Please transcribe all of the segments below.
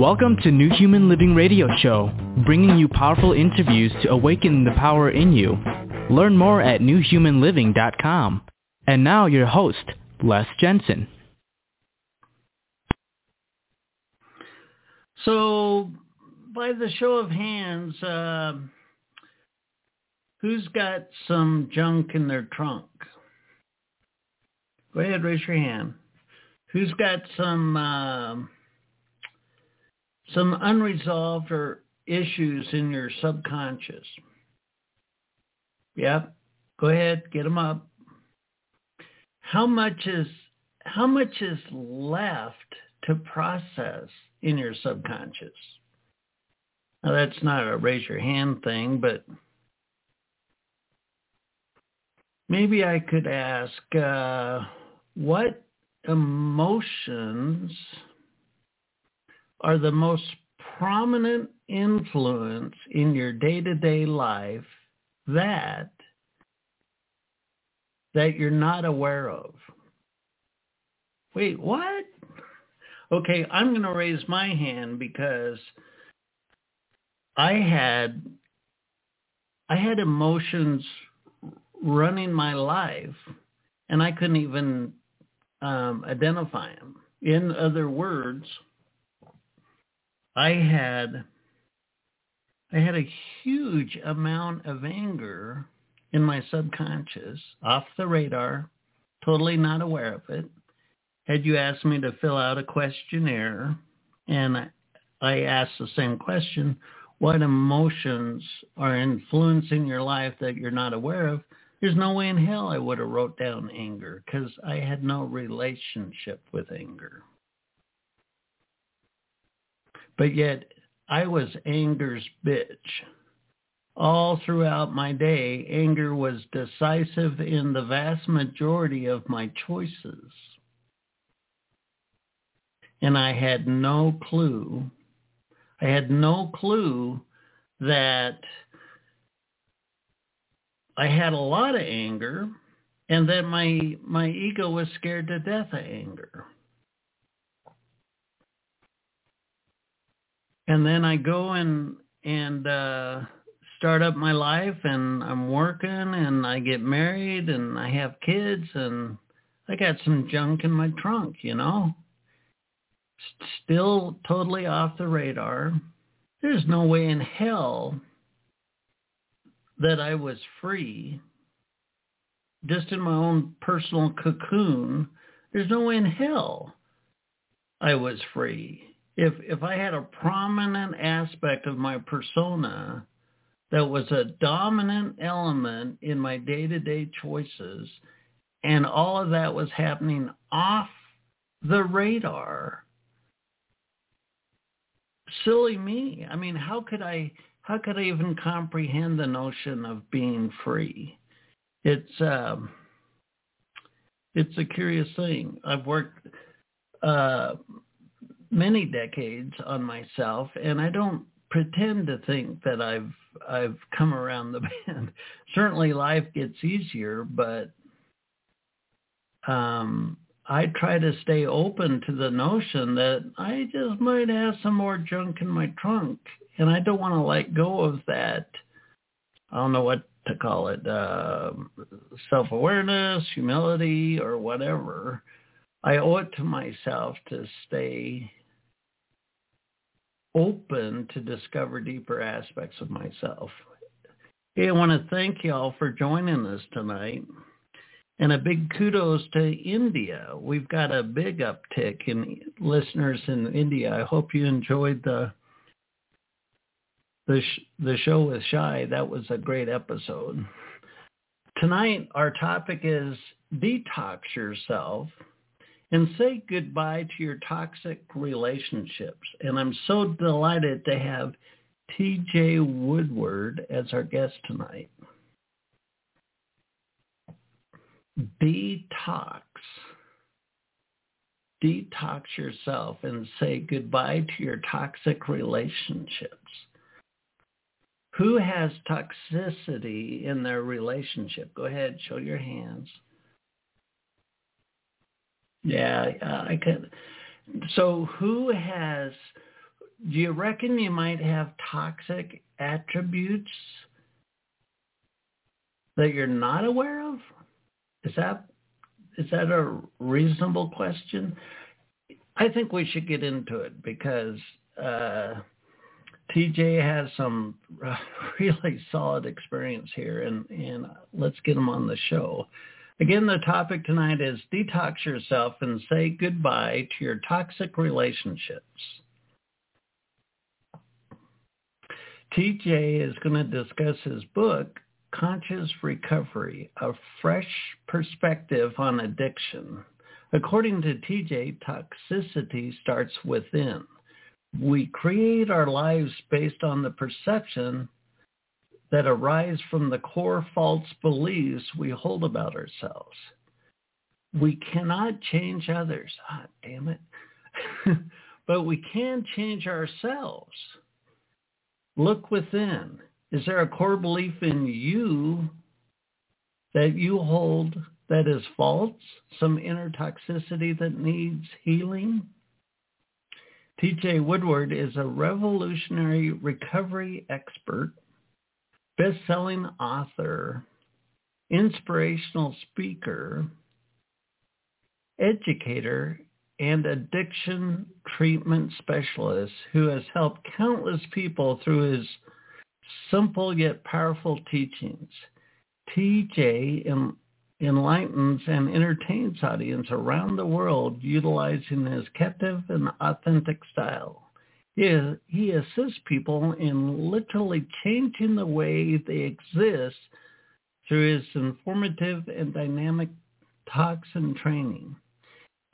Welcome to New Human Living Radio Show, bringing you powerful interviews to awaken the power in you. Learn more at newhumanliving.com. And now your host, Les Jensen. So, by the show of hands, uh, who's got some junk in their trunk? Go ahead, raise your hand. Who's got some uh, some unresolved or issues in your subconscious? Yep. Go ahead, get them up. How much is how much is left to process in your subconscious? Now that's not a raise your hand thing, but maybe I could ask, uh, what emotions are the most prominent influence in your day-to-day life that that you're not aware of. Wait, what? Okay, I'm going to raise my hand because I had I had emotions running my life and I couldn't even um, identify them. In other words, I had I had a huge amount of anger in my subconscious, off the radar, totally not aware of it. Had you asked me to fill out a questionnaire and I asked the same question, what emotions are influencing your life that you're not aware of? There's no way in hell I would have wrote down anger because I had no relationship with anger. But yet I was anger's bitch. All throughout my day, anger was decisive in the vast majority of my choices. And I had no clue. I had no clue that I had a lot of anger and that my my ego was scared to death of anger. And then I go and and uh start up my life and I'm working and I get married and I have kids and I got some junk in my trunk, you know. Still totally off the radar. There's no way in hell that I was free, just in my own personal cocoon, there's no way in hell I was free. If if I had a prominent aspect of my persona that was a dominant element in my day-to-day choices and all of that was happening off the radar, silly me. I mean, how could I how could I even comprehend the notion of being free? It's um, it's a curious thing. I've worked uh, many decades on myself, and I don't pretend to think that I've I've come around the bend. Certainly, life gets easier, but um, I try to stay open to the notion that I just might have some more junk in my trunk and I don't want to let go of that. I don't know what to call it, uh, self-awareness, humility, or whatever. I owe it to myself to stay open to discover deeper aspects of myself. Hey, I want to thank y'all for joining us tonight. And a big kudos to India. We've got a big uptick in listeners in India. I hope you enjoyed the the sh- the show with Shy. That was a great episode. Tonight our topic is detox yourself and say goodbye to your toxic relationships. And I'm so delighted to have TJ Woodward as our guest tonight. Detox. Detox yourself and say goodbye to your toxic relationships who has toxicity in their relationship? Go ahead, show your hands. Yeah, I can. So who has do you reckon you might have toxic attributes that you're not aware of? Is that is that a reasonable question? I think we should get into it because uh, TJ has some really solid experience here, and, and let's get him on the show. Again, the topic tonight is detox yourself and say goodbye to your toxic relationships. TJ is going to discuss his book, Conscious Recovery, A Fresh Perspective on Addiction. According to TJ, toxicity starts within. We create our lives based on the perception that arise from the core false beliefs we hold about ourselves. We cannot change others. Ah, damn it. but we can change ourselves. Look within. Is there a core belief in you that you hold that is false? Some inner toxicity that needs healing? TJ Woodward is a revolutionary recovery expert, best-selling author, inspirational speaker, educator, and addiction treatment specialist who has helped countless people through his simple yet powerful teachings. TJ enlightens and entertains audience around the world utilizing his captive and authentic style. He, assists people in literally changing the way they exist through his informative and dynamic talks and training.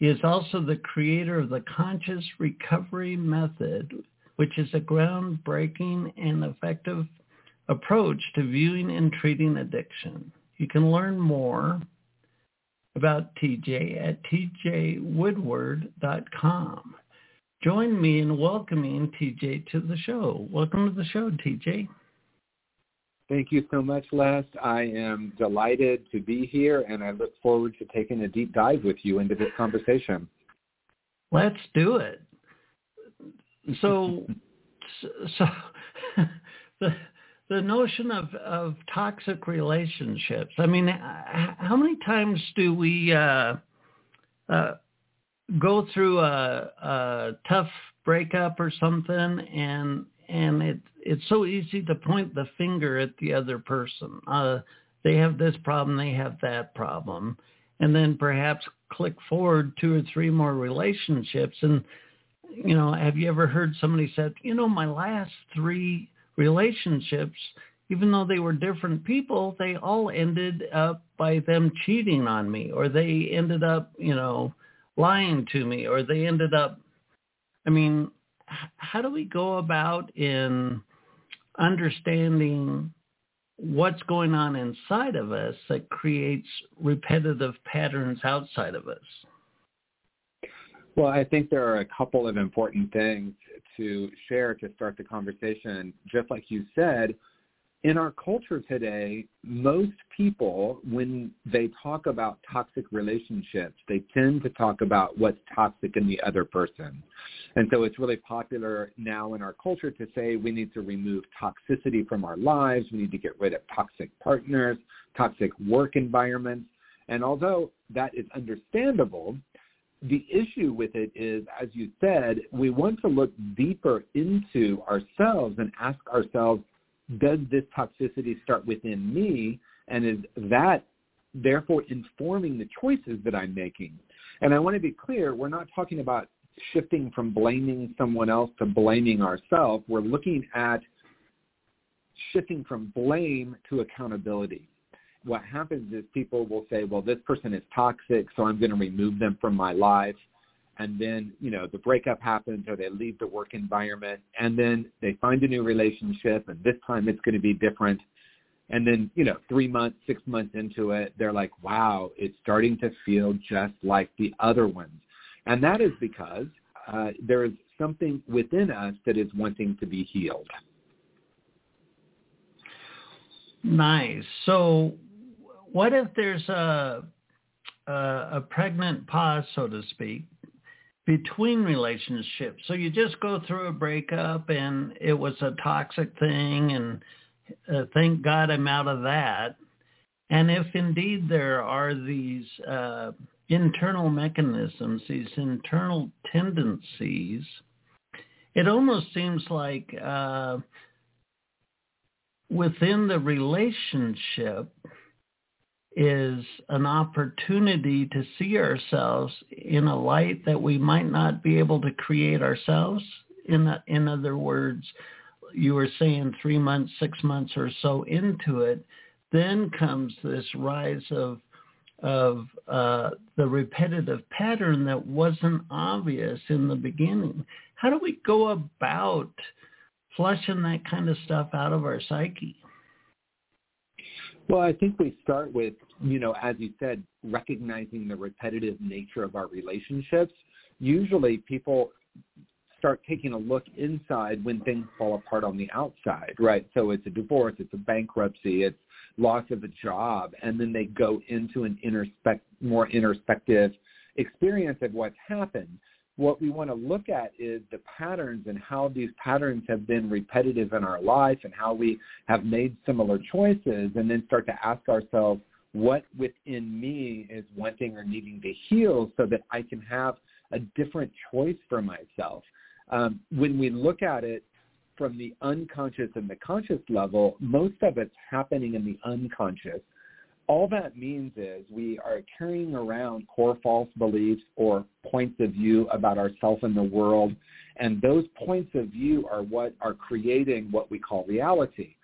He is also the creator of the Conscious Recovery Method, which is a groundbreaking and effective approach to viewing and treating addiction. You can learn more about TJ at tjwoodward.com. Join me in welcoming TJ to the show. Welcome to the show, TJ. Thank you so much, Les. I am delighted to be here, and I look forward to taking a deep dive with you into this conversation. Let's do it. So, so the the notion of of toxic relationships. I mean, how many times do we uh, uh, go through a, a tough breakup or something, and and it it's so easy to point the finger at the other person. Uh, they have this problem, they have that problem, and then perhaps click forward two or three more relationships. And you know, have you ever heard somebody said, you know, my last three relationships, even though they were different people, they all ended up by them cheating on me, or they ended up, you know, lying to me, or they ended up. I mean, how do we go about in understanding what's going on inside of us that creates repetitive patterns outside of us? Well, I think there are a couple of important things to share to start the conversation. Just like you said, in our culture today, most people, when they talk about toxic relationships, they tend to talk about what's toxic in the other person. And so it's really popular now in our culture to say we need to remove toxicity from our lives. We need to get rid of toxic partners, toxic work environments. And although that is understandable, the issue with it is, as you said, we want to look deeper into ourselves and ask ourselves, does this toxicity start within me? And is that therefore informing the choices that I'm making? And I want to be clear, we're not talking about shifting from blaming someone else to blaming ourselves. We're looking at shifting from blame to accountability. What happens is people will say, well, this person is toxic, so I'm going to remove them from my life and then you know the breakup happens or they leave the work environment and then they find a new relationship and this time it's going to be different. And then you know three months six months into it they're like wow it's starting to feel just like the other ones. And that is because uh, there is something within us that is wanting to be healed. Nice. So what if there's a a, a pregnant pause so to speak between relationships. So you just go through a breakup and it was a toxic thing and uh, thank God I'm out of that. And if indeed there are these uh, internal mechanisms, these internal tendencies, it almost seems like uh, within the relationship is an opportunity to see ourselves in a light that we might not be able to create ourselves. In, in other words, you were saying three months, six months or so into it, then comes this rise of of uh, the repetitive pattern that wasn't obvious in the beginning. How do we go about flushing that kind of stuff out of our psyche? Well, I think we start with, you know, as you said, recognizing the repetitive nature of our relationships. Usually people start taking a look inside when things fall apart on the outside, right? So it's a divorce, it's a bankruptcy, it's loss of a job, and then they go into an introspect, more introspective experience of what's happened. What we want to look at is the patterns and how these patterns have been repetitive in our life and how we have made similar choices and then start to ask ourselves what within me is wanting or needing to heal so that I can have a different choice for myself. Um, when we look at it from the unconscious and the conscious level, most of it's happening in the unconscious. All that means is we are carrying around core false beliefs or points of view about ourselves and the world, and those points of view are what are creating what we call reality.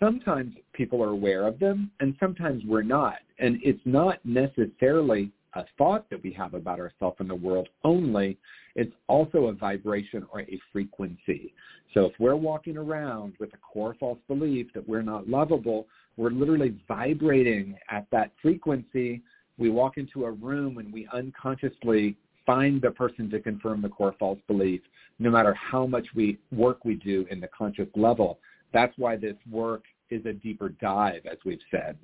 Sometimes people are aware of them, and sometimes we're not. And it's not necessarily a thought that we have about ourselves and the world only. It's also a vibration or a frequency. So if we're walking around with a core false belief that we're not lovable, we're literally vibrating at that frequency. We walk into a room and we unconsciously find the person to confirm the core false belief, no matter how much we work we do in the conscious level. That's why this work is a deeper dive, as we've said.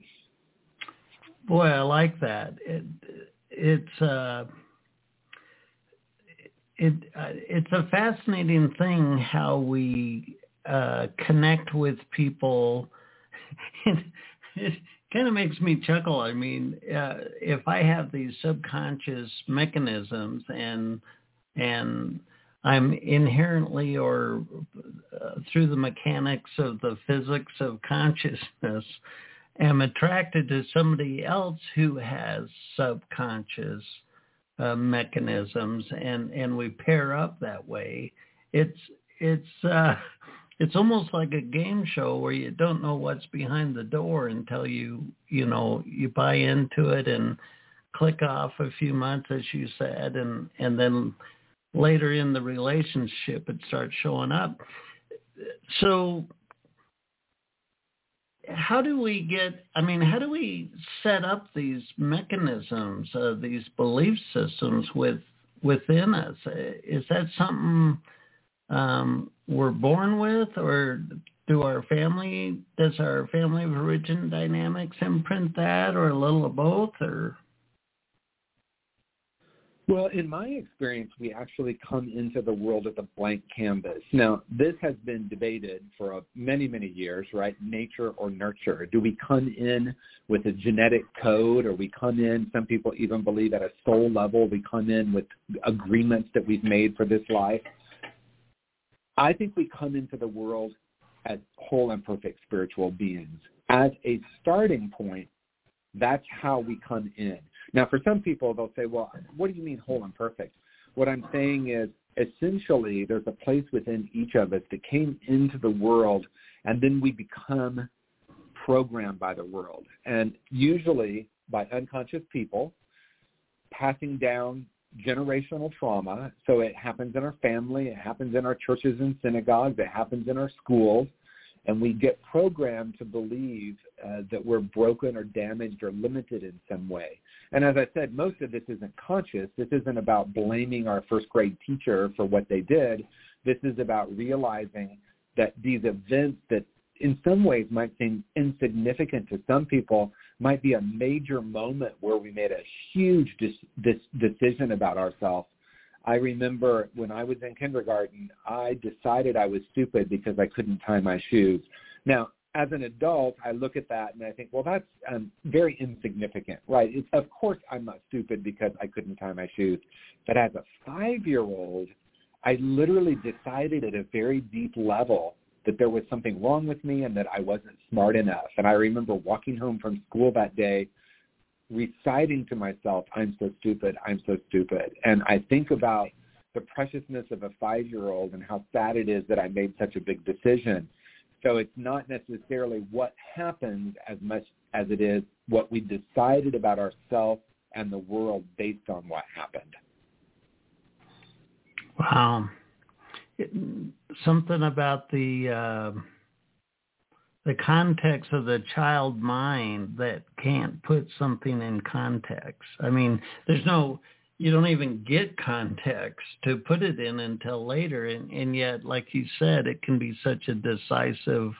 Boy, I like that. It, it's uh, it uh, it's a fascinating thing how we uh, connect with people. it, it kind of makes me chuckle. I mean, uh, if I have these subconscious mechanisms and and I'm inherently or uh, through the mechanics of the physics of consciousness am attracted to somebody else who has subconscious uh, mechanisms and and we pair up that way. It's it's uh it's almost like a game show where you don't know what's behind the door until you you know you buy into it and click off a few months as you said and and then later in the relationship it starts showing up. So how do we get i mean how do we set up these mechanisms uh, these belief systems with within us? Is that something um, we're born with or do our family does our family of origin dynamics imprint that or a little of both or well, in my experience, we actually come into the world as a blank canvas. Now, this has been debated for many, many years, right? Nature or nurture. Do we come in with a genetic code or we come in, some people even believe at a soul level, we come in with agreements that we've made for this life. I think we come into the world as whole and perfect spiritual beings. As a starting point, that's how we come in. Now, for some people, they'll say, well, what do you mean whole and perfect? What I'm saying is essentially there's a place within each of us that came into the world and then we become programmed by the world. And usually by unconscious people passing down generational trauma. So it happens in our family, it happens in our churches and synagogues, it happens in our schools, and we get programmed to believe uh, that we're broken or damaged or limited in some way. And as I said, most of this isn't conscious. This isn't about blaming our first grade teacher for what they did. This is about realizing that these events that in some ways might seem insignificant to some people might be a major moment where we made a huge dis- dis- decision about ourselves I remember when I was in kindergarten, I decided I was stupid because I couldn't tie my shoes. Now, as an adult, I look at that and I think, well, that's um, very insignificant, right? It's, of course, I'm not stupid because I couldn't tie my shoes. But as a five-year-old, I literally decided at a very deep level that there was something wrong with me and that I wasn't smart enough. And I remember walking home from school that day reciting to myself, I'm so stupid, I'm so stupid. And I think about the preciousness of a five-year-old and how sad it is that I made such a big decision. So it's not necessarily what happens as much as it is what we decided about ourselves and the world based on what happened. Wow. It, something about the uh, the context of the child mind that can't put something in context. I mean, there's no you don't even get context to put it in until later. And, and yet like you said it can be such a decisive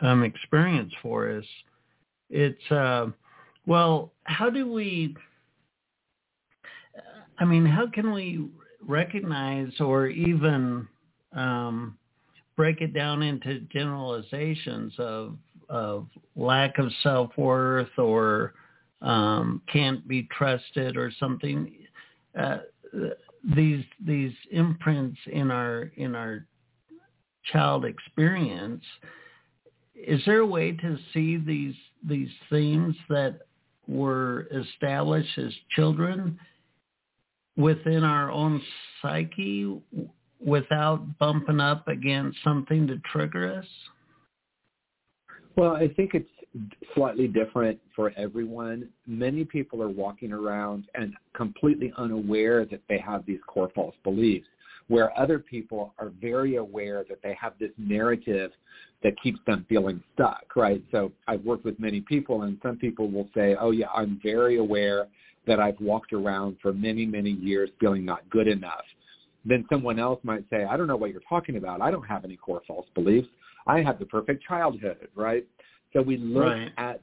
um, experience for us. It's uh, well how do we i mean how can we recognize or even um, break it down into generalizations of of lack of self-worth or um, can't be trusted or something. Uh, these these imprints in our in our child experience. Is there a way to see these these themes that were established as children within our own psyche without bumping up against something to trigger us? Well, I think it's slightly different for everyone. Many people are walking around and completely unaware that they have these core false beliefs, where other people are very aware that they have this narrative that keeps them feeling stuck, right? So I've worked with many people and some people will say, oh yeah, I'm very aware that I've walked around for many, many years feeling not good enough. Then someone else might say, I don't know what you're talking about. I don't have any core false beliefs. I had the perfect childhood, right? So we look right. at,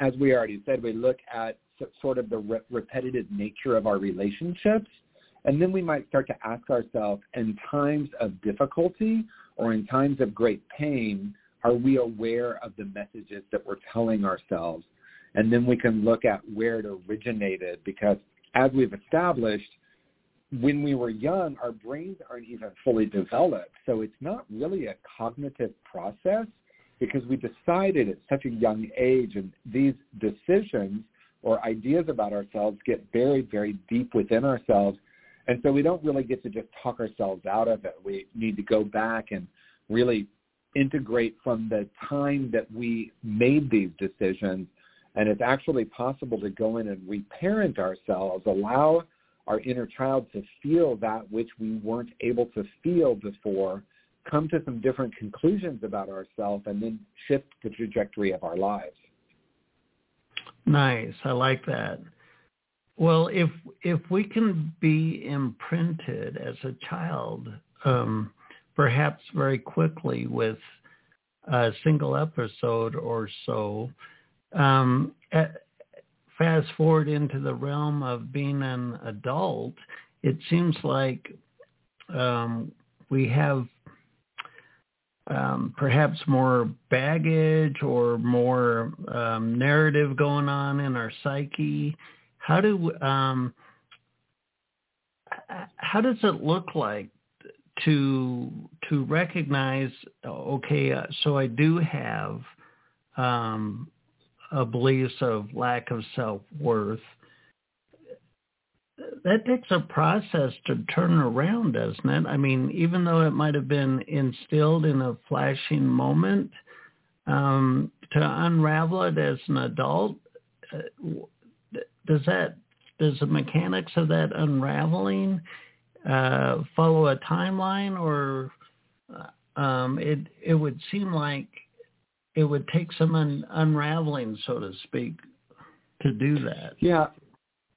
as we already said, we look at sort of the re- repetitive nature of our relationships, and then we might start to ask ourselves, in times of difficulty or in times of great pain, are we aware of the messages that we're telling ourselves? And then we can look at where it originated because as we've established, when we were young, our brains aren't even fully developed. So it's not really a cognitive process because we decided at such a young age and these decisions or ideas about ourselves get buried very deep within ourselves. And so we don't really get to just talk ourselves out of it. We need to go back and really integrate from the time that we made these decisions. And it's actually possible to go in and reparent ourselves, allow our inner child to feel that which we weren't able to feel before, come to some different conclusions about ourselves, and then shift the trajectory of our lives. Nice. I like that. Well, if if we can be imprinted as a child, um, perhaps very quickly with a single episode or so, um, fast forward into the realm of being an adult, it seems like um, we have um, perhaps more baggage or more um, narrative going on in our psyche. How do um, how does it look like to to recognize? Okay, uh, so I do have um, a beliefs of lack of self-worth, that takes a process to turn around, doesn't it? I mean, even though it might have been instilled in a flashing moment, um, to unravel it as an adult, uh, does that does the mechanics of that unraveling uh, follow a timeline, or uh, um, it it would seem like it would take some un- unraveling, so to speak, to do that. Yeah,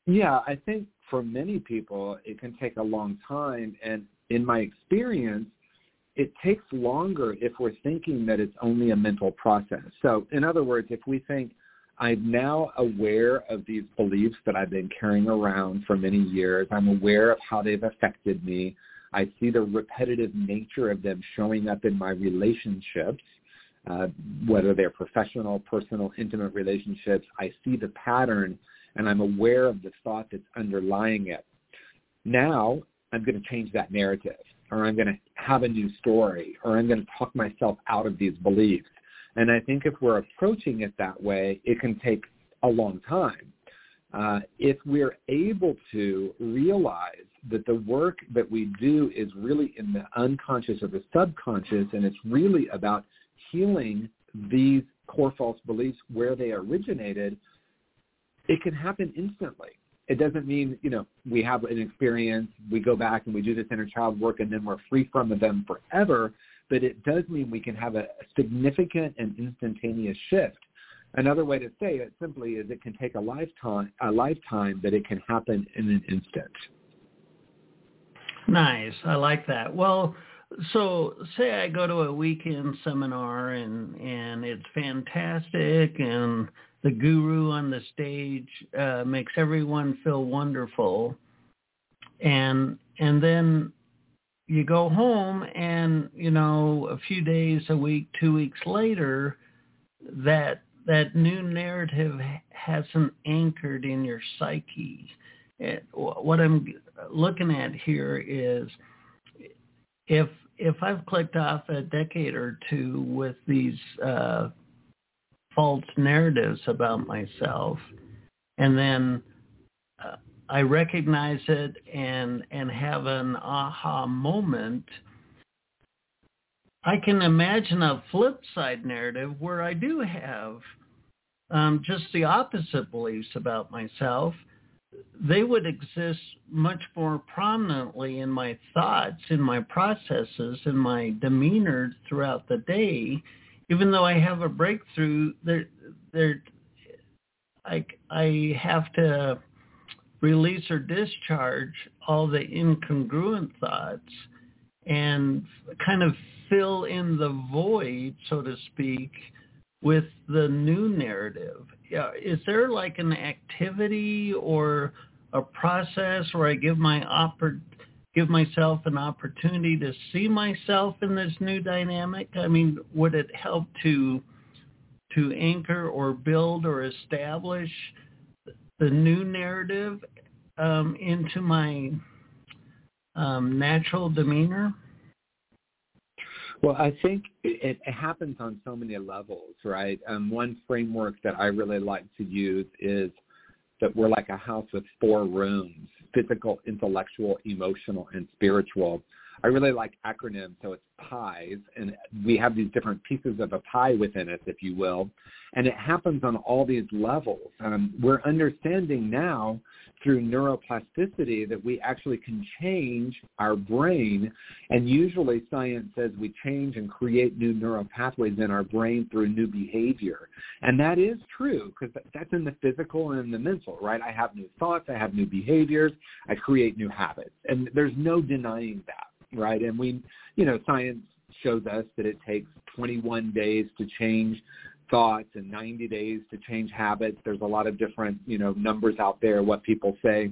yeah. I think for many people it can take a long time, and in my experience, it takes longer if we're thinking that it's only a mental process. So, in other words, if we think I'm now aware of these beliefs that I've been carrying around for many years. I'm aware of how they've affected me. I see the repetitive nature of them showing up in my relationships, uh, whether they're professional, personal, intimate relationships. I see the pattern and I'm aware of the thought that's underlying it. Now I'm going to change that narrative or I'm going to have a new story or I'm going to talk myself out of these beliefs. And I think if we're approaching it that way, it can take a long time. Uh, if we're able to realize that the work that we do is really in the unconscious or the subconscious, and it's really about healing these core false beliefs where they originated, it can happen instantly. It doesn't mean, you know, we have an experience, we go back and we do this inner child work and then we're free from them forever, but it does mean we can have a significant and instantaneous shift. Another way to say it simply is it can take a lifetime, a lifetime, but it can happen in an instant. Nice. I like that. Well, so say I go to a weekend seminar and and it's fantastic and the guru on the stage uh, makes everyone feel wonderful, and and then you go home and you know a few days, a week, two weeks later, that that new narrative hasn't anchored in your psyche. It, what I'm looking at here is if if I've clicked off a decade or two with these uh, false narratives about myself and then uh, I recognize it and and have an aha moment I can imagine a flip side narrative where I do have um, just the opposite beliefs about myself. They would exist much more prominently in my thoughts, in my processes, in my demeanor throughout the day, even though I have a breakthrough, there, there, I, I have to release or discharge all the incongruent thoughts and kind of fill in the void, so to speak, with the new narrative. Is there like an activity or a process where I give my oppor- give myself an opportunity to see myself in this new dynamic? I mean, would it help to to anchor or build or establish the new narrative um, into my um, natural demeanor? Well, I think it, it happens on so many levels, right? Um, one framework that I really like to use is that we're like a house with four rooms physical, intellectual, emotional, and spiritual. I really like acronyms, so it's pies, and we have these different pieces of a pie within us, if you will, and it happens on all these levels. Um, we're understanding now through neuroplasticity that we actually can change our brain, and usually science says we change and create new neural pathways in our brain through new behavior, and that is true because that's in the physical and the mental, right? I have new thoughts, I have new behaviors, I create new habits, and there's no denying that right? And we, you know, science shows us that it takes 21 days to change thoughts and 90 days to change habits. There's a lot of different, you know, numbers out there, what people say.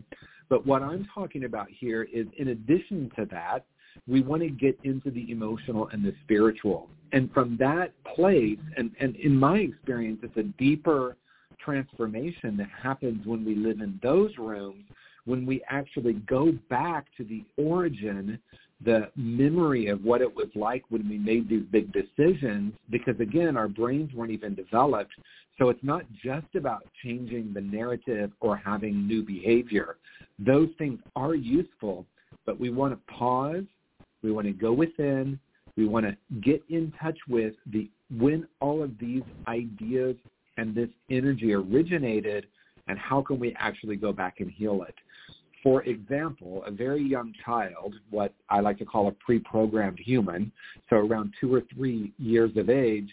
But what I'm talking about here is in addition to that, we want to get into the emotional and the spiritual. And from that place, and, and in my experience, it's a deeper transformation that happens when we live in those rooms, when we actually go back to the origin the memory of what it was like when we made these big decisions because again our brains weren't even developed. So it's not just about changing the narrative or having new behavior. Those things are useful but we want to pause. We want to go within. We want to get in touch with the when all of these ideas and this energy originated and how can we actually go back and heal it for example, a very young child, what I like to call a pre-programmed human, so around two or three years of age,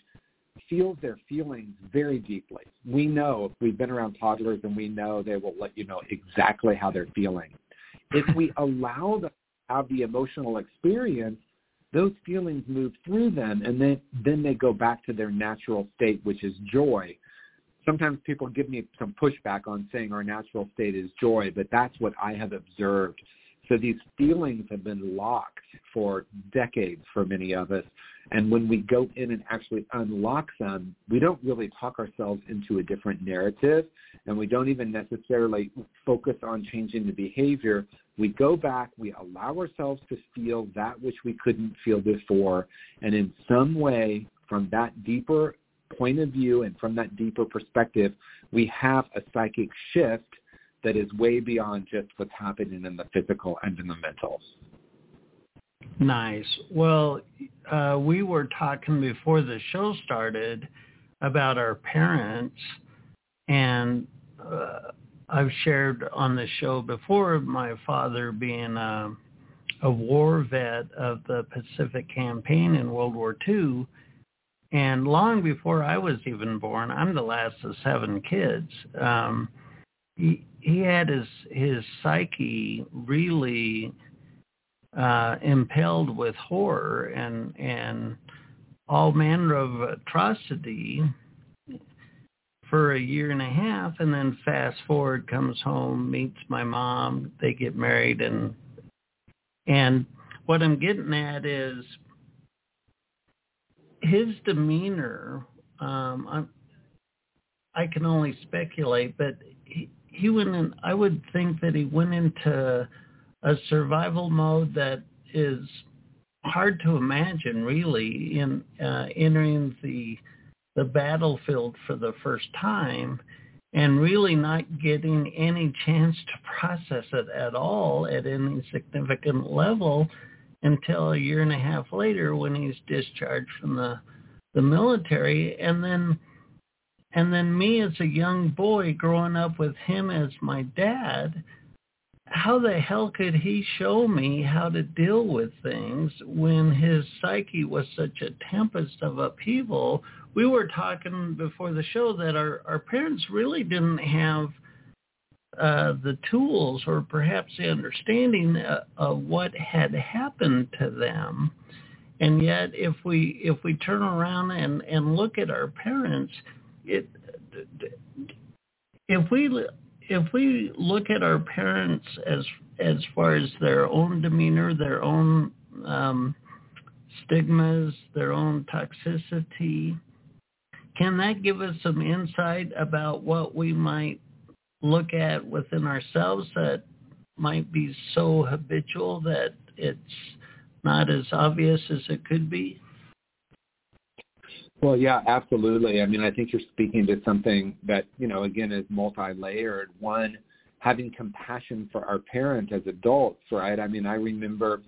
feels their feelings very deeply. We know, we've been around toddlers and we know they will let you know exactly how they're feeling. If we allow them to have the emotional experience, those feelings move through them and then, then they go back to their natural state, which is joy. Sometimes people give me some pushback on saying our natural state is joy, but that's what I have observed. So these feelings have been locked for decades for many of us. And when we go in and actually unlock them, we don't really talk ourselves into a different narrative and we don't even necessarily focus on changing the behavior. We go back, we allow ourselves to feel that which we couldn't feel before. And in some way, from that deeper point of view and from that deeper perspective, we have a psychic shift that is way beyond just what's happening in the physical and in the mental. Nice. Well, uh, we were talking before the show started about our parents, and uh, I've shared on the show before my father being a, a war vet of the Pacific Campaign in World War II and long before I was even born, I'm the last of seven kids. Um, he he had his his psyche really uh, impelled with horror and and all manner of atrocity for a year and a half, and then fast forward comes home, meets my mom, they get married, and and what I'm getting at is his demeanor, um, i I can only speculate, but he, he went in, I would think that he went into a survival mode that is hard to imagine really in uh, entering the the battlefield for the first time and really not getting any chance to process it at all at any significant level until a year and a half later when he's discharged from the the military. And then and then me as a young boy growing up with him as my dad how the hell could he show me how to deal with things when his psyche was such a tempest of upheaval? We were talking before the show that our our parents really didn't have uh, the tools or perhaps the understanding uh, of what had happened to them. And yet, if we if we turn around and, and look at our parents, it if we if we look at our parents as as far as their own demeanor, their own um, stigmas, their own toxicity, can that give us some insight about what we might look at within ourselves that might be so habitual that it's not as obvious as it could be? Well, yeah, absolutely. I mean, I think you're speaking to something that, you know, again, is multi-layered. One, having compassion for our parents as adults, right? I mean, I remember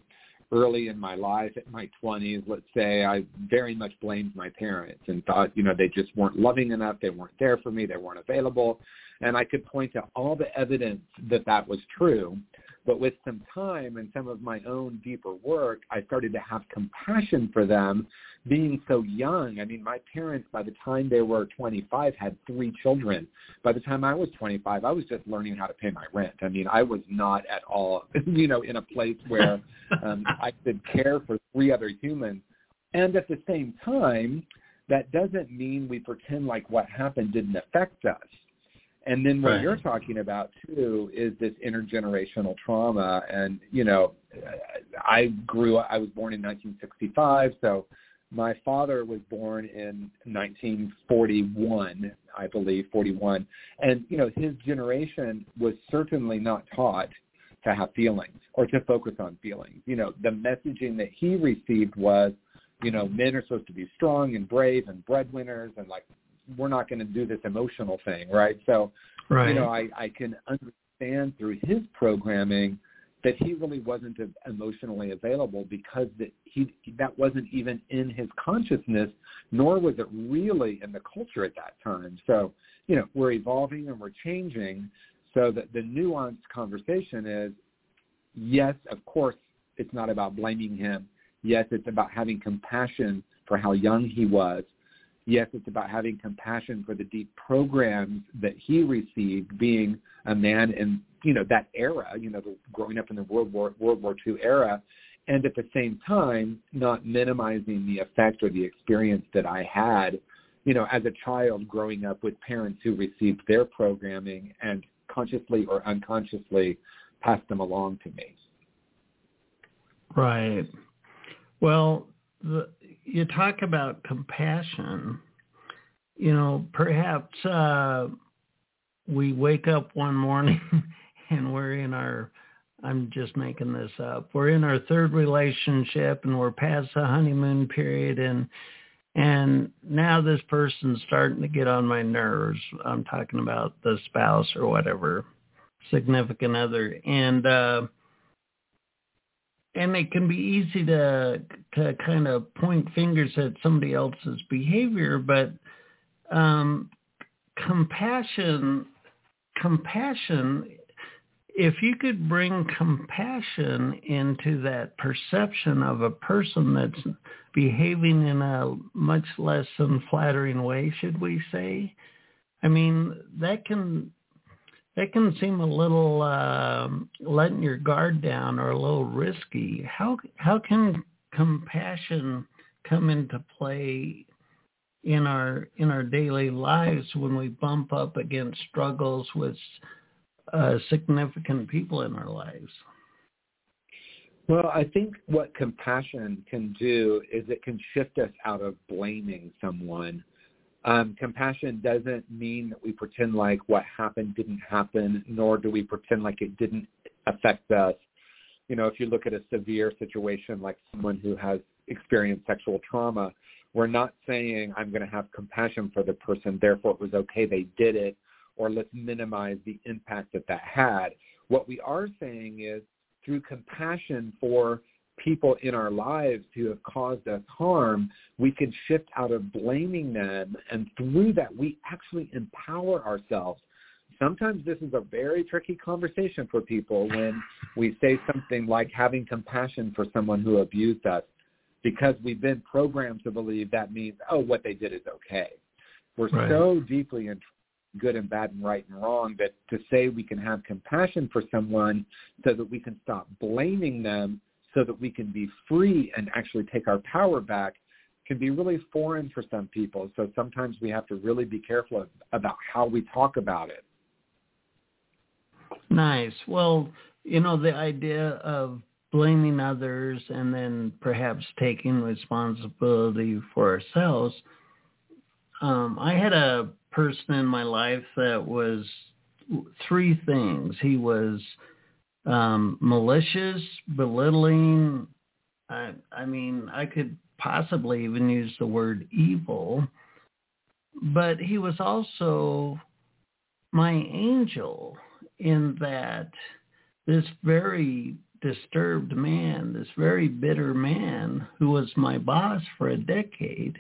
early in my life, at my 20s, let's say, I very much blamed my parents and thought, you know, they just weren't loving enough. They weren't there for me. They weren't available. And I could point to all the evidence that that was true. But with some time and some of my own deeper work, I started to have compassion for them being so young. I mean, my parents, by the time they were 25, had three children. By the time I was 25, I was just learning how to pay my rent. I mean, I was not at all, you know, in a place where um, I could care for three other humans. And at the same time, that doesn't mean we pretend like what happened didn't affect us. And then what right. you're talking about too is this intergenerational trauma. And you know, I grew. I was born in 1965, so my father was born in 1941, I believe, 41. And you know, his generation was certainly not taught to have feelings or to focus on feelings. You know, the messaging that he received was, you know, men are supposed to be strong and brave and breadwinners and like we're not going to do this emotional thing, right? So, right. you know, I, I can understand through his programming that he really wasn't emotionally available because that he that wasn't even in his consciousness, nor was it really in the culture at that time. So, you know, we're evolving and we're changing. So that the nuanced conversation is, yes, of course, it's not about blaming him. Yes, it's about having compassion for how young he was Yes, it's about having compassion for the deep programs that he received, being a man in you know that era, you know, the, growing up in the World War World War II era, and at the same time not minimizing the effect or the experience that I had you know, as a child growing up with parents who received their programming and consciously or unconsciously passed them along to me. Right. Well, the, you talk about compassion. You know, perhaps uh, we wake up one morning and we're in our I'm just making this up. We're in our third relationship and we're past the honeymoon period and and now this person's starting to get on my nerves. I'm talking about the spouse or whatever, significant other. And uh and it can be easy to to kind of point fingers at somebody else's behavior, but um compassion compassion if you could bring compassion into that perception of a person that's behaving in a much less than flattering way, should we say? I mean, that can that can seem a little uh, letting your guard down or a little risky. How how can compassion come into play in our in our daily lives when we bump up against struggles with uh, significant people in our lives? Well, I think what compassion can do is it can shift us out of blaming someone. Um, compassion doesn't mean that we pretend like what happened didn't happen, nor do we pretend like it didn't affect us. You know, if you look at a severe situation like someone who has experienced sexual trauma, we're not saying I'm going to have compassion for the person, therefore it was okay they did it, or let's minimize the impact that that had. What we are saying is through compassion for people in our lives who have caused us harm, we can shift out of blaming them, and through that, we actually empower ourselves. Sometimes this is a very tricky conversation for people when we say something like having compassion for someone who abused us because we've been programmed to believe that means, oh, what they did is okay. We're right. so deeply in good and bad and right and wrong, that to say we can have compassion for someone so that we can stop blaming them so that we can be free and actually take our power back can be really foreign for some people. So sometimes we have to really be careful about how we talk about it. Nice. Well, you know, the idea of blaming others and then perhaps taking responsibility for ourselves. Um, I had a person in my life that was three things. He was um, malicious, belittling. I, I mean, I could possibly even use the word evil, but he was also my angel in that this very disturbed man, this very bitter man who was my boss for a decade,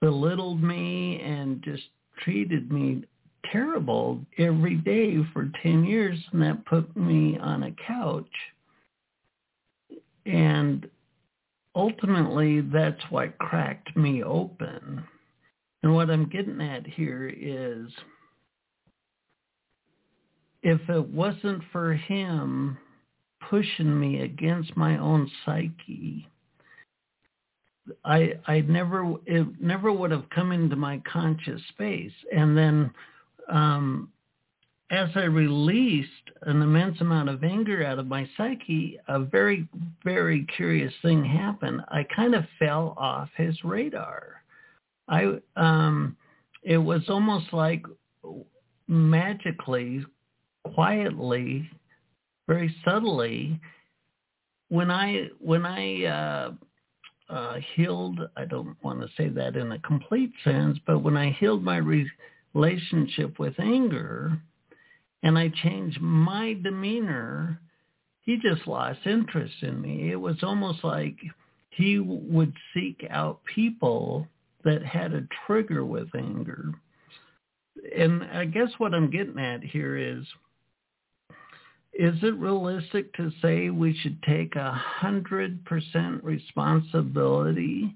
belittled me and just treated me terrible every day for 10 years and that put me on a couch. And ultimately that's what cracked me open. And what I'm getting at here is if it wasn't for him pushing me against my own psyche, I I never it never would have come into my conscious space. And then um, as I released an immense amount of anger out of my psyche, a very very curious thing happened. I kind of fell off his radar. I um, it was almost like magically, quietly, very subtly when I when I uh, uh, healed, I don't want to say that in a complete sense, but when I healed my re- relationship with anger and I changed my demeanor, he just lost interest in me. It was almost like he would seek out people that had a trigger with anger. And I guess what I'm getting at here is is it realistic to say we should take a hundred percent responsibility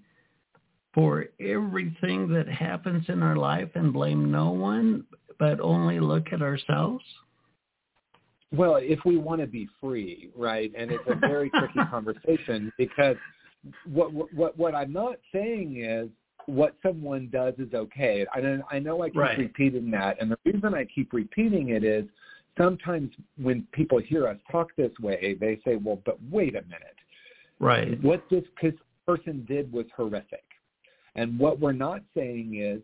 for everything that happens in our life and blame no one, but only look at ourselves? Well, if we want to be free, right? And it's a very tricky conversation because what what what I'm not saying is what someone does is okay. I, I know I keep Right. repeating that, and the reason I keep repeating it is sometimes when people hear us talk this way, they say, "Well, but wait a minute, Right. what this person did was horrific," and what we're not saying is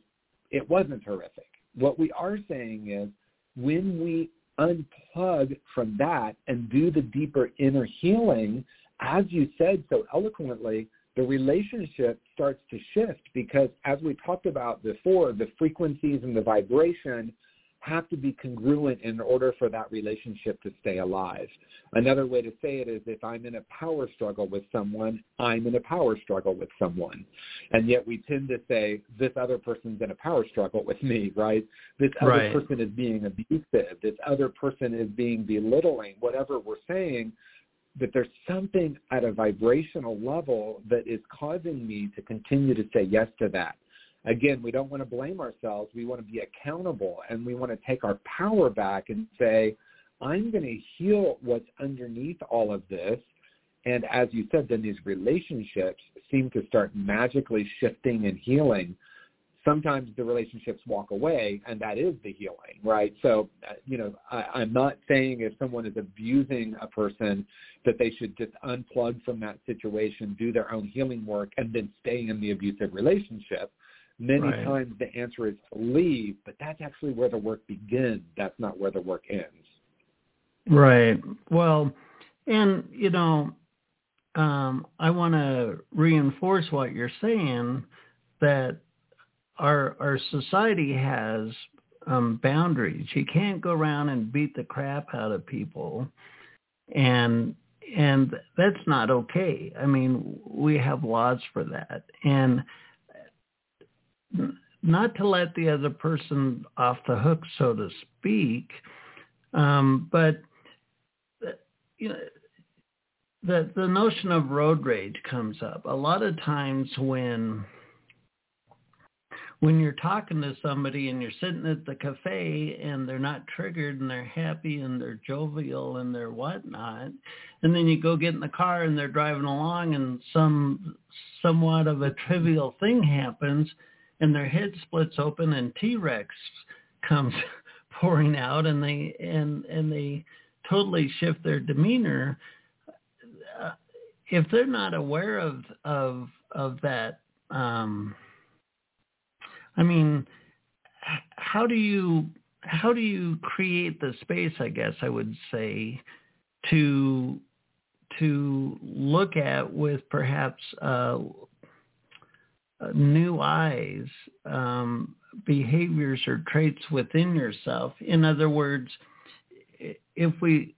it wasn't horrific. What we are saying is when we unplug from that and do the deeper inner healing, as you said so eloquently, the relationship starts to shift because as we talked about before, the frequencies and the vibration have to be congruent in order for that relationship to stay alive. Another way to say it is if I'm in a power struggle with someone, I'm in a power struggle with someone. And yet we tend to say this other person's in a power struggle with me, right? This other Right. person is being abusive. This other person is being belittling, whatever we're saying that there's something at a vibrational level that is causing me to continue to say yes to that. Again, we don't want to blame ourselves. We want to be accountable and we want to take our power back and say, I'm going to heal what's underneath all of this. And as you said, then these relationships seem to start magically shifting and healing. Sometimes the relationships walk away, and that is the healing, right? So, uh, you know, I, I'm not saying if someone is abusing a person that they should just unplug from that situation, do their own healing work, and then stay in the abusive relationship. Many Right. times the answer is to leave, but that's actually where the work begins. That's not where the work ends. Right. Well, and you know, um, I want to reinforce what you're saying that our our society has um, boundaries. You can't go around and beat the crap out of people, and and that's not okay. I mean, we have laws for that, and not to let the other person off the hook, so to speak, um, but you know, the the notion of road rage comes up. A lot of times when when you're talking to somebody and you're sitting at the cafe and they're not triggered and they're happy and they're jovial and they're whatnot, and then you go get in the car and they're driving along and some somewhat of a trivial thing happens and their head splits open and T-Rex comes pouring out and they and and they totally shift their demeanor. Uh, if they're not aware of of of that um i mean how do you how do you create the space i guess i would say to to look at with perhaps uh new eyes um behaviors or traits within yourself. In other words if we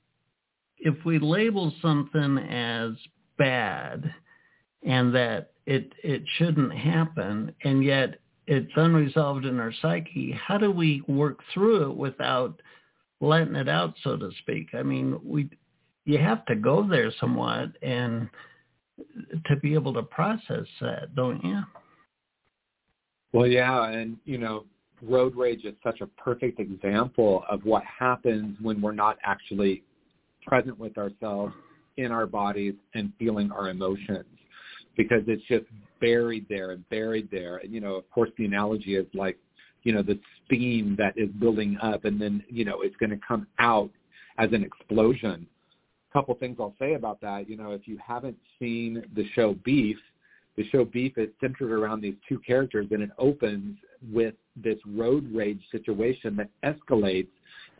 if we label something as bad and that it it shouldn't happen and yet it's unresolved in our psyche how do we work through it without letting it out so to speak? I mean we you have to go there somewhat and to be able to process that don't you Well, yeah, and you know, road rage is such a perfect example of what happens when we're not actually present with ourselves in our bodies and feeling our emotions because it's just buried there and buried there. And you know, of course the analogy is like, you know, the steam that is building up and then, you know, it's going to come out as an explosion. A couple things I'll say about that, you know, if you haven't seen the show Beef, the show Beef is centered around these two characters and it opens with this road rage situation that escalates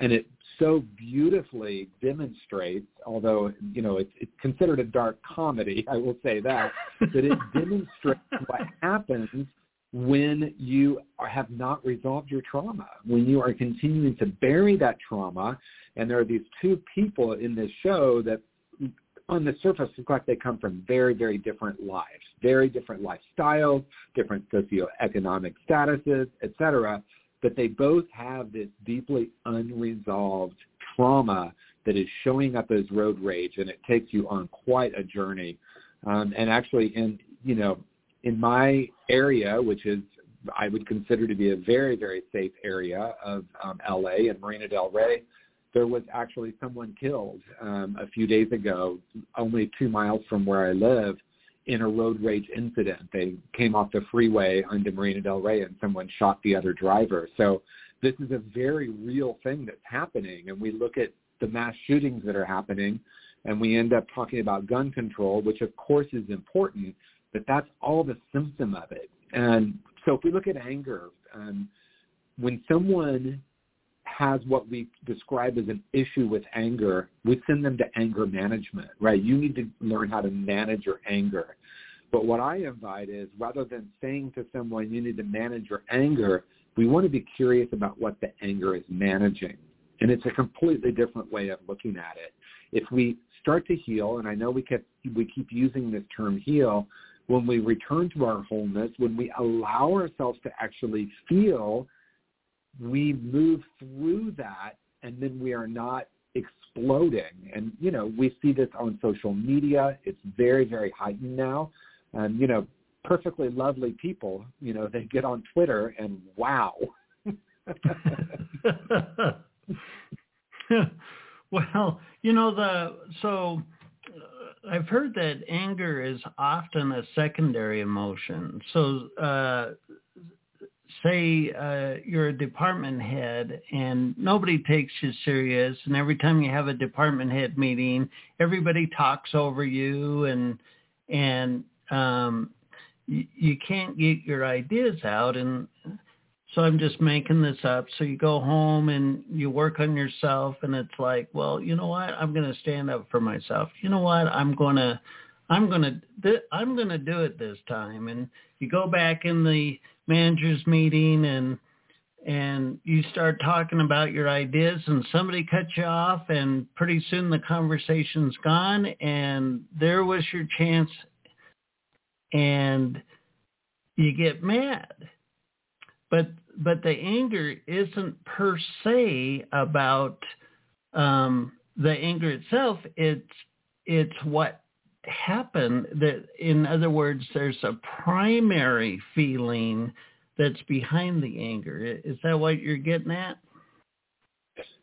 and it so beautifully demonstrates, although, you know, it's, it's considered a dark comedy, I will say that, that it demonstrates what happens when you have not resolved your trauma, when you are continuing to bury that trauma. And there are these two people in this show that on the surface look like they come from very, very different lives, very different lifestyles, different socioeconomic statuses, etc. but they both have this deeply unresolved trauma that is showing up as road rage, and it takes you on quite a journey. Um, and actually, in you know, in my area, which is I would consider to be a very, very safe area of um, LA and Marina Del Rey, there was actually someone killed um, a few days ago, only two miles from where I live, in a road rage incident. They came off the freeway onto Marina Del Rey and someone shot the other driver. So this is a very real thing that's happening. And we look at the mass shootings that are happening and we end up talking about gun control, which of course is important, but that's all the symptom of it. And so if we look at anger, um, when someone has what we describe as an issue with anger, we send them to anger management, right? You need to learn how to manage your anger. But what I invite is rather than saying to someone, you need to manage your anger, we want to be curious about what the anger is managing. And it's a completely different way of looking at it. If we start to heal, and I know we keep, we keep using this term heal, when we return to our wholeness, when we allow ourselves to actually feel, we move through that and then we are not exploding. And, you know, we see this on social media. It's very, very heightened now. And, you know, perfectly lovely people, you know, they get on Twitter and wow. well, you know the so uh, I've heard that anger is often a secondary emotion. So uh say uh, you're a department head and nobody takes you serious and every time you have a department head meeting everybody talks over you and and um you, you can't get your ideas out and so I'm just making this up. So you go home and you work on yourself and it's like, well, you know what? I'm going to stand up for myself. You know what? I'm going to I'm going to I'm going to do it this time. And you go back in the managers meeting and and you start talking about your ideas and somebody cuts you off and pretty soon the conversation's gone and there was your chance and you get mad but but the anger isn't per se about um, the anger itself. It's it's what happened. That in other words, there's a primary feeling that's behind the anger. Is that what you're getting at?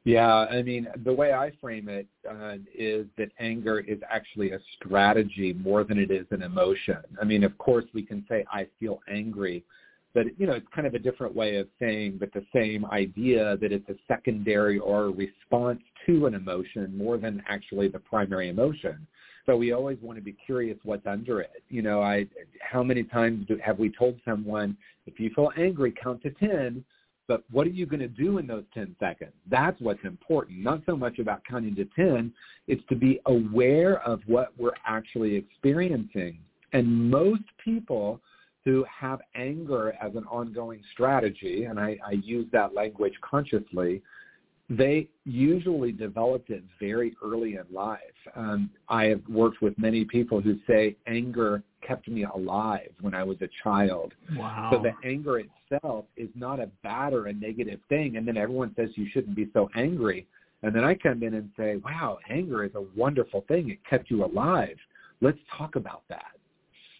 Yeah, I mean, the way I frame it uh, is that anger is actually a strategy more than it is an emotion. I mean, of course, we can say I feel angry, but you know it's kind of a different way of saying but the same idea that it's a secondary or a response to an emotion more than actually the primary emotion so we always want to be curious what's under it you know i how many times do, have we told someone if you feel angry count to 10 but what are you going to do in those 10 seconds? That's what's important. Not so much about counting to 10. It's to be aware of what we're actually experiencing. And most people who have anger as an ongoing strategy, and I, I use that language consciously, they usually developed it very early in life. Um, I have worked with many people who say anger kept me alive when I was a child. Wow. So the anger itself is not a bad or a negative thing. And then everyone says you shouldn't be so angry. And then I come in and say, wow, anger is a wonderful thing. It kept you alive. Let's talk about that.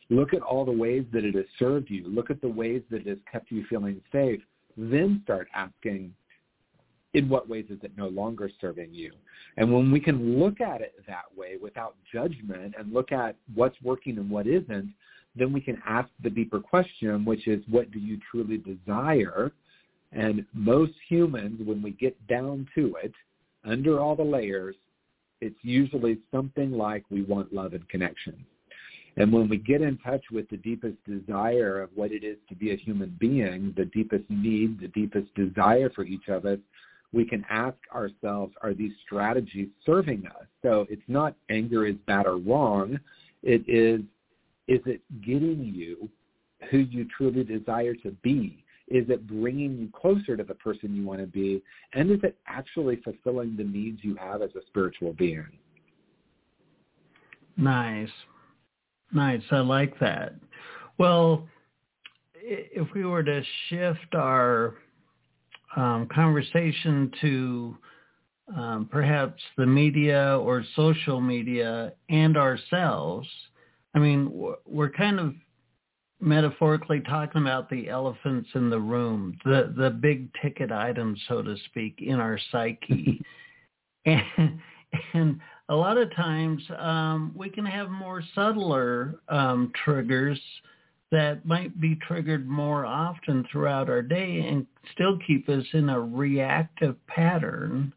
Look at all the ways that it has served you. Look at the ways that it has kept you feeling safe. Then start asking, in what ways is it no longer serving you? And when we can look at it that way without judgment and look at what's working and what isn't, then we can ask the deeper question, which is what do you truly desire? And most humans, when we get down to it, under all the layers, it's usually something like we want love and connection. And when we get in touch with the deepest desire of what it is to be a human being, the deepest need, the deepest desire for each of us, we can ask ourselves, are these strategies serving us? So it's not anger is bad or wrong. It is, is it getting you who you truly desire to be? Is it bringing you closer to the person you want to be? And is it actually fulfilling the needs you have as a spiritual being? Nice. Nice. I like that. Well, if we were to shift our um, conversation to um, perhaps the media or social media and ourselves, I mean, we're kind of metaphorically talking about the elephants in the room, the the big ticket items, so to speak, in our psyche, and and a lot of times um, we can have more subtler um, triggers that might be triggered more often throughout our day and still keep us in a reactive pattern.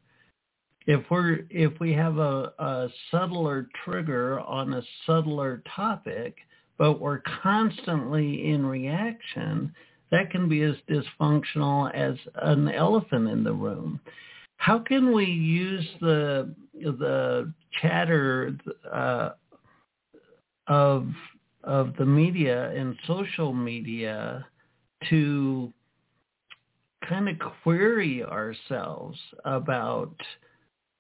If we're if we have a, a subtler trigger on a subtler topic, but we're constantly in reaction, that can be as dysfunctional as an elephant in the room. How can we use the the chatter uh, of of the media and social media to kind of query ourselves about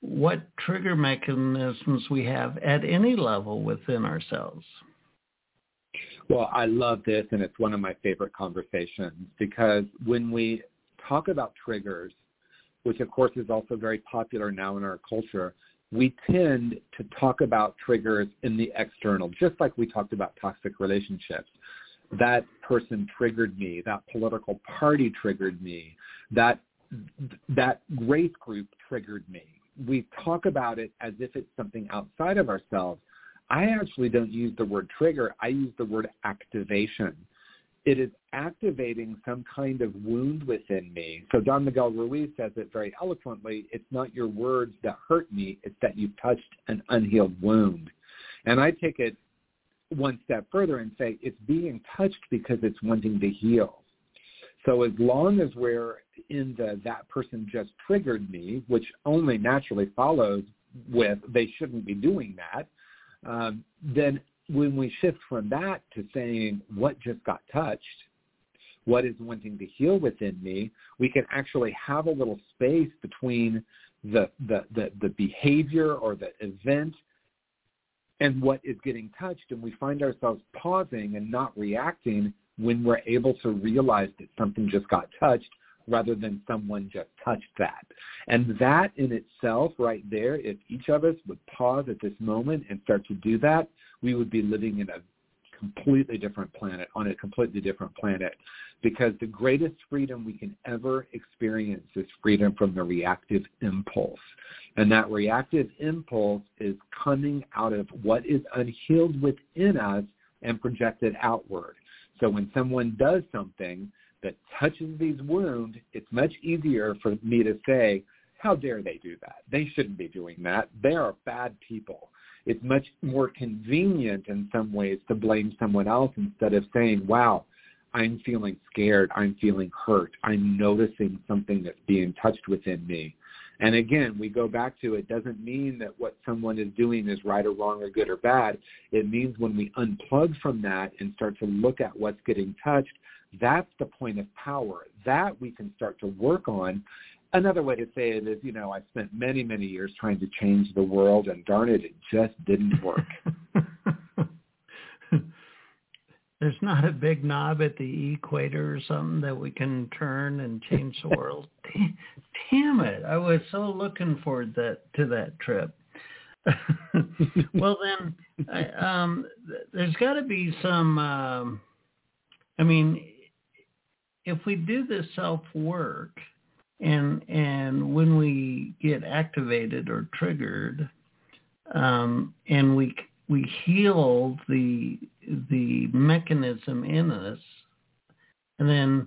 what trigger mechanisms we have at any level within ourselves. Well, I love this, and it's one of my favorite conversations because when we talk about triggers, which of course is also very popular now in our culture, we tend to talk about triggers in the external, just like we talked about toxic relationships. That person triggered me. That political party triggered me. That that race group triggered me. We talk about it as if it's something outside of ourselves. I actually don't use the word trigger. I use the word activation it is activating some kind of wound within me. So Don Miguel Ruiz says it very eloquently. It's not your words that hurt me. It's that you've touched an unhealed wound. And I take it one step further and say it's being touched because it's wanting to heal. So as long as we're in the that person just triggered me, which only naturally follows with they shouldn't be doing that, um, then when we shift from that to saying what just got touched, what is wanting to heal within me, we can actually have a little space between the, the, the, the behavior or the event and what is getting touched. And we find ourselves pausing and not reacting when we're able to realize that something just got touched rather than someone just touched that. And that in itself right there, if each of us would pause at this moment and start to do that, we would be living in a completely different planet, on a completely different planet. Because the greatest freedom we can ever experience is freedom from the reactive impulse. And that reactive impulse is coming out of what is unhealed within us and projected outward. So when someone does something that touches these wounds, it's much easier for me to say, how dare they do that? They shouldn't be doing that. They are bad people it's much more convenient in some ways to blame someone else instead of saying, wow, I'm feeling scared. I'm feeling hurt. I'm noticing something that's being touched within me. And again, we go back to it doesn't mean that what someone is doing is right or wrong or good or bad. It means when we unplug from that and start to look at what's getting touched, that's the point of power. That we can start to work on another way to say it is, you know, I spent many, many years trying to change the world, and darn it, it just didn't work. There's not a big knob at the equator or something that we can turn and change the world. Damn it! I was so looking forward that to that trip. well, then, I, um, there's got to be some. Um, I mean, if we do this self work and and when we get activated or triggered um, and we we heal the the mechanism in us and then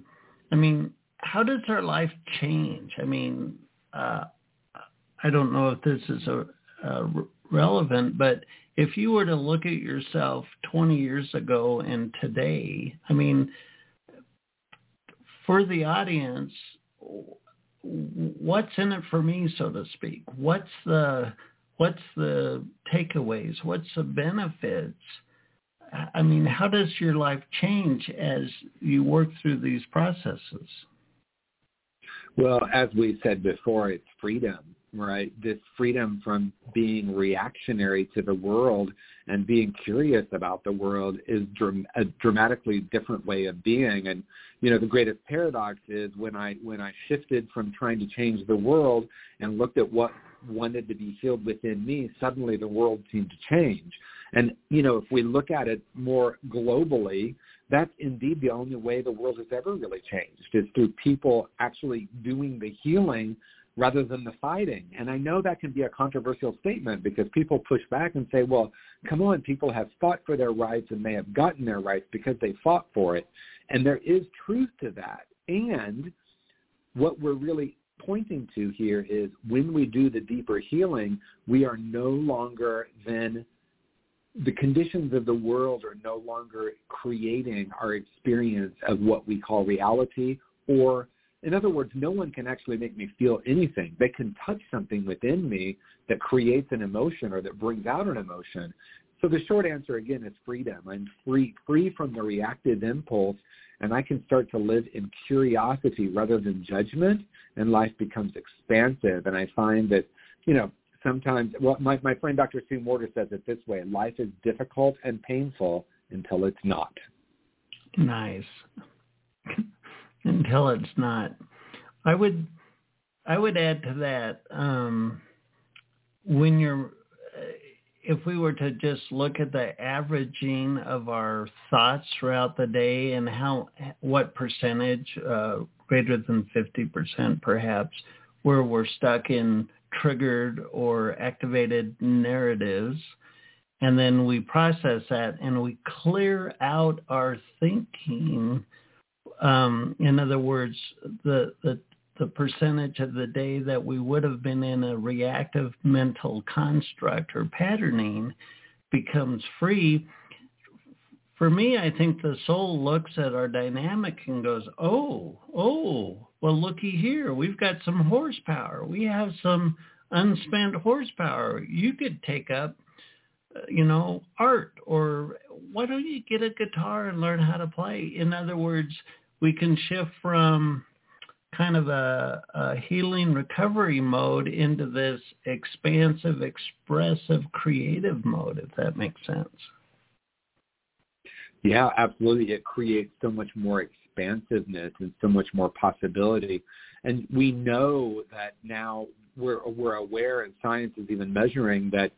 i mean how does our life change? I mean uh, i don't know if this is a, a relevant but if you were to look at yourself 20 years ago and today i mean for the audience what's in it for me, so to speak? What's the what's the takeaways? What's the benefits? I mean, how does your life change as you work through these processes? Well, as we said before, it's freedom right? This freedom from being reactionary to the world and being curious about the world is dram- a dramatically different way of being. And you know, the greatest paradox is when I when I shifted from trying to change the world and looked at what wanted to be healed within me, suddenly the world seemed to change. And you know, if we look at it more globally, that's indeed the only way the world has ever really changed is through people actually doing the healing rather than the fighting. And I know that can be a controversial statement because people push back and say, well, come on, people have fought for their rights and they have gotten their rights because they fought for it. And there is truth to that. And what we're really pointing to here is when we do the deeper healing, we are no longer then the conditions of the world are no longer creating our experience of what we call reality or in other words, no one can actually make me feel anything. They can touch something within me that creates an emotion or that brings out an emotion. So the short answer again is freedom. I'm free free from the reactive impulse and I can start to live in curiosity rather than judgment and life becomes expansive and I find that, you know, sometimes well my, my friend Dr. Sue Morter says it this way, life is difficult and painful until it's not. Nice until it's not. I would I would add to that um, when you're if we were to just look at the averaging of our thoughts throughout the day and how what percentage uh, greater than 50% perhaps where we're stuck in triggered or activated narratives and then we process that and we clear out our thinking um, in other words, the, the the percentage of the day that we would have been in a reactive mental construct or patterning becomes free. For me, I think the soul looks at our dynamic and goes, oh, oh, well, looky here. We've got some horsepower. We have some unspent horsepower. You could take up, uh, you know, art or why don't you get a guitar and learn how to play? In other words, we can shift from kind of a, a, healing recovery mode into this expansive, expressive, creative mode, if that makes sense. Yeah, absolutely. It creates so much more expansiveness and so much more possibility. And we know that now we're we're aware and science is even measuring that,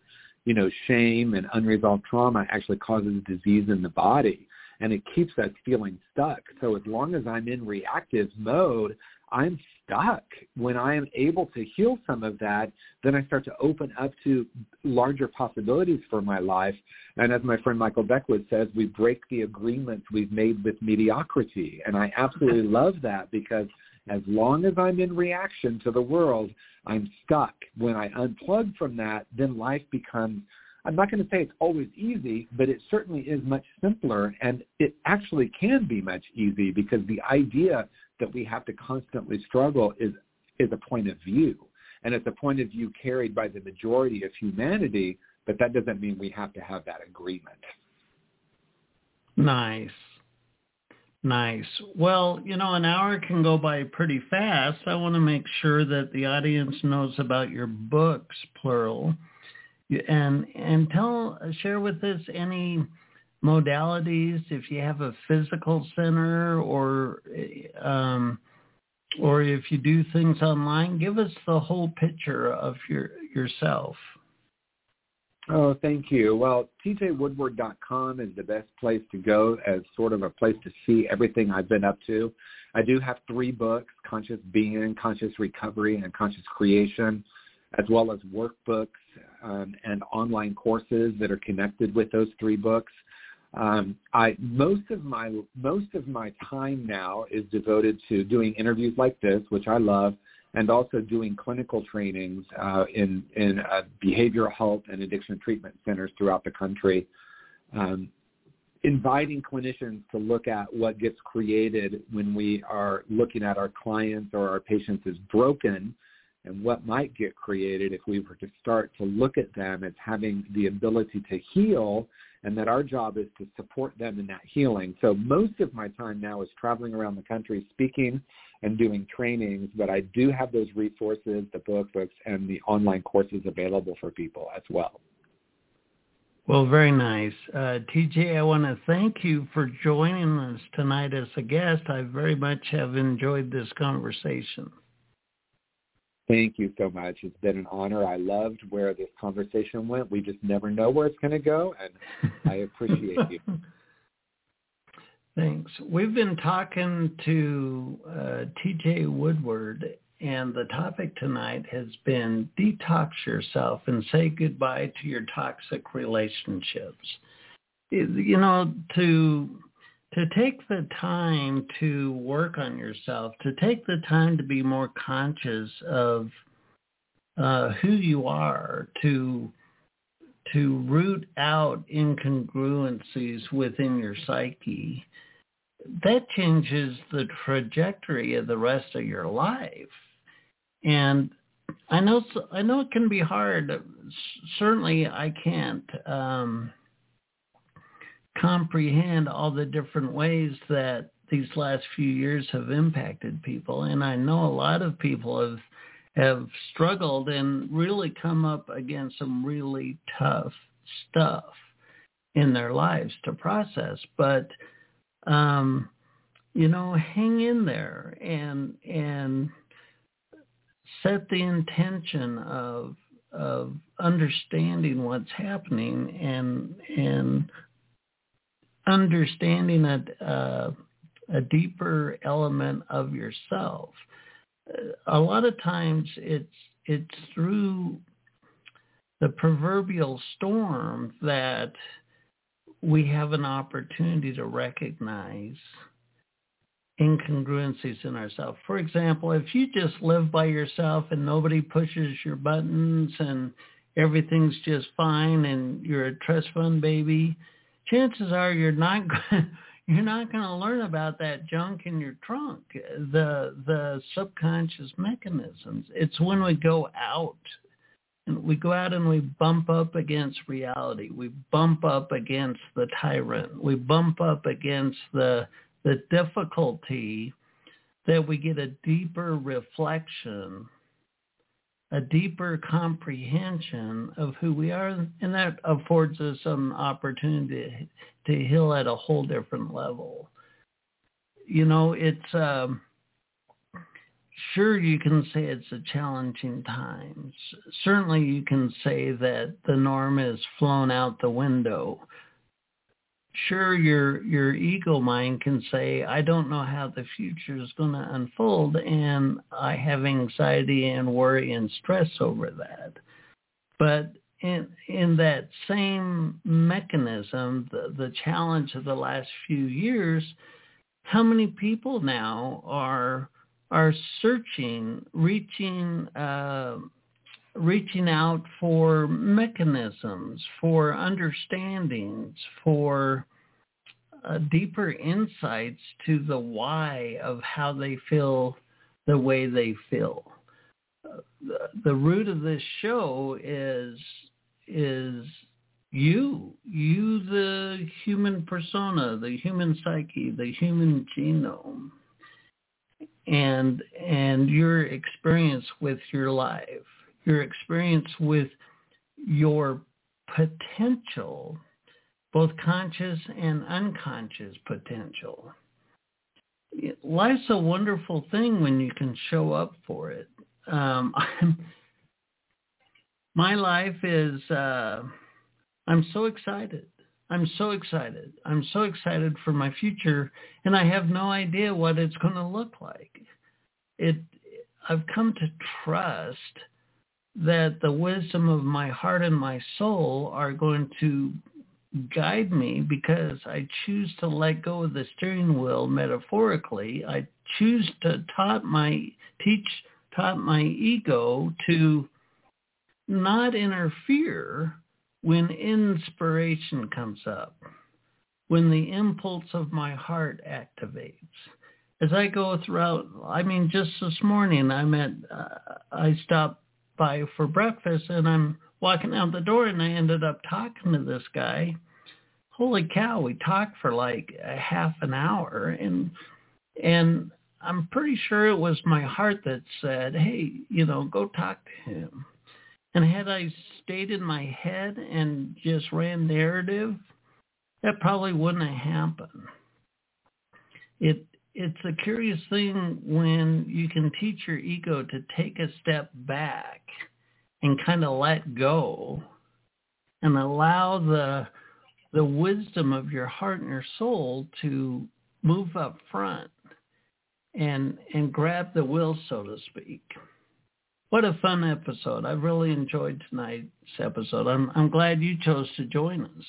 you know, shame and unresolved trauma actually causes disease in the body and it keeps us feeling stuck. So as long as I'm in reactive mode, I'm stuck. When I am able to heal some of that, then I start to open up to larger possibilities for my life. And as my friend Michael Beckwith says, we break the agreements we've made with mediocrity. And I absolutely love that because as long as I'm in reaction to the world, I'm stuck. When I unplug from that, then life becomes I'm not going to say it's always easy, but it certainly is much simpler, and it actually can be much easy because the idea that we have to constantly struggle is is a point of view, and it's a point of view carried by the majority of humanity. But that doesn't mean we have to have that agreement. Nice. Nice. Well, you know, an hour can go by pretty fast. I want to make sure that the audience knows about your books, plural and and tell share with us any modalities if you have a physical center or um, or if you do things online give us the whole picture of your yourself. Oh thank you. Well tjwoodward.com is the best place to go as sort of a place to see everything i've been up to. I do have three books conscious being conscious recovery and conscious creation as well as workbooks um, and online courses that are connected with those three books. Um, I most of my most of my time now is devoted to doing interviews like this, which I love, and also doing clinical trainings uh, in in uh, behavioral health and addiction treatment centers throughout the country. Um, inviting clinicians to look at what gets created when we are looking at our clients or our patients as broken and what might get created if we were to start to look at them as having the ability to heal and that our job is to support them in that healing. So most of my time now is traveling around the country speaking and doing trainings, but I do have those resources, the book books, and the online courses available for people as well. Well, very nice. Uh, TJ, I want to thank you for joining us tonight as a guest. I very much have enjoyed this conversation. Thank you so much. It's been an honor. I loved where this conversation went. We just never know where it's going to go, and I appreciate you. Thanks. We've been talking to uh, T.J. Woodward, and the topic tonight has been detox yourself and say goodbye to your toxic relationships. You know, to to take the time to work on yourself, to take the time to be more conscious of uh, who you are, to to root out incongruencies within your psyche, that changes the trajectory of the rest of your life. And I know I know it can be hard. Certainly, I can't um, comprehend all the different ways that these last few years have impacted people, and I know a lot of people have have struggled and really come up against some really tough stuff in their lives to process. But um, you know, hang in there and and set the intention of of understanding what's happening and and understanding a, a deeper element of yourself. A lot of times it's it's through the proverbial storm that we have an opportunity to recognize incongruencies in ourselves. For example, if you just live by yourself and nobody pushes your buttons and everything's just fine and you're a trust fund baby, chances are you're not you're not going to learn about that junk in your trunk, the the subconscious mechanisms. It's when we go out and we go out and we bump up against reality. We bump up against the tyrant. We bump up against the the difficulty that we get a deeper reflection, a deeper comprehension of who we are, and that affords us an opportunity to heal at a whole different level. You know, it's um, sure you can say it's a challenging time. Certainly you can say that the norm is flown out the window sure your your ego mind can say i don't know how the future is going to unfold and i have anxiety and worry and stress over that. But in in that same mechanism the the challenge of the last few years how many people now are are searching reaching uh, reaching out for mechanisms, for understandings, for uh, deeper insights to the why of how they feel the way they feel. Uh, the, the root of this show is is you, you the human persona, the human psyche, the human genome, and and your experience with your life your experience with your potential, both conscious and unconscious potential. Life's a wonderful thing when you can show up for it. Um, my life is, uh, I'm so excited. I'm so excited. I'm so excited for my future, and I have no idea what it's going to look like. It, I've come to trust that the wisdom of my heart and my soul are going to guide me because I choose to let go of the steering wheel metaphorically. I choose to taught my teach taught my ego to not interfere when inspiration comes up, when the impulse of my heart activates. As I go throughout, I mean, just this morning I met, uh, I stopped by for breakfast and I'm walking out the door and I ended up talking to this guy. Holy cow, we talked for like a half an hour and and I'm pretty sure it was my heart that said, "Hey, you know, go talk to him." And had I stayed in my head and just ran narrative, that probably wouldn't have happened. It it's a curious thing when you can teach your ego to take a step back and kind of let go and allow the the wisdom of your heart and your soul to move up front and and grab the wheel, so to speak. What a fun episode. I really enjoyed tonight's episode. I'm I'm glad you chose to join us.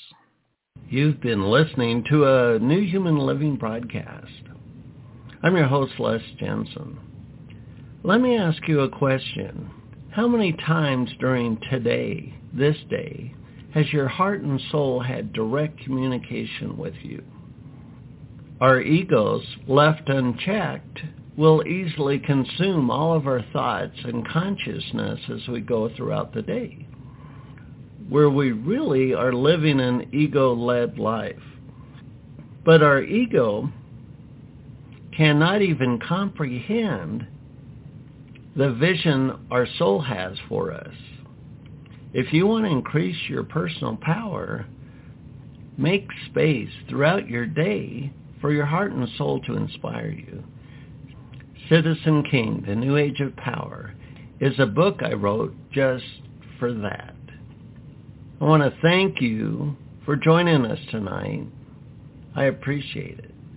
You've been listening to a New Human Living broadcast. I'm your host, Les Jensen. Let me ask you a question. How many times during today, this day, has your heart and soul had direct communication with you? Our egos, left unchecked, will easily consume all of our thoughts and consciousness as we go throughout the day, where we really are living an ego-led life. But our ego cannot even comprehend the vision our soul has for us. If you want to increase your personal power, make space throughout your day for your heart and soul to inspire you. Citizen King, The New Age of Power, is a book I wrote just for that. I want to thank you for joining us tonight. I appreciate it.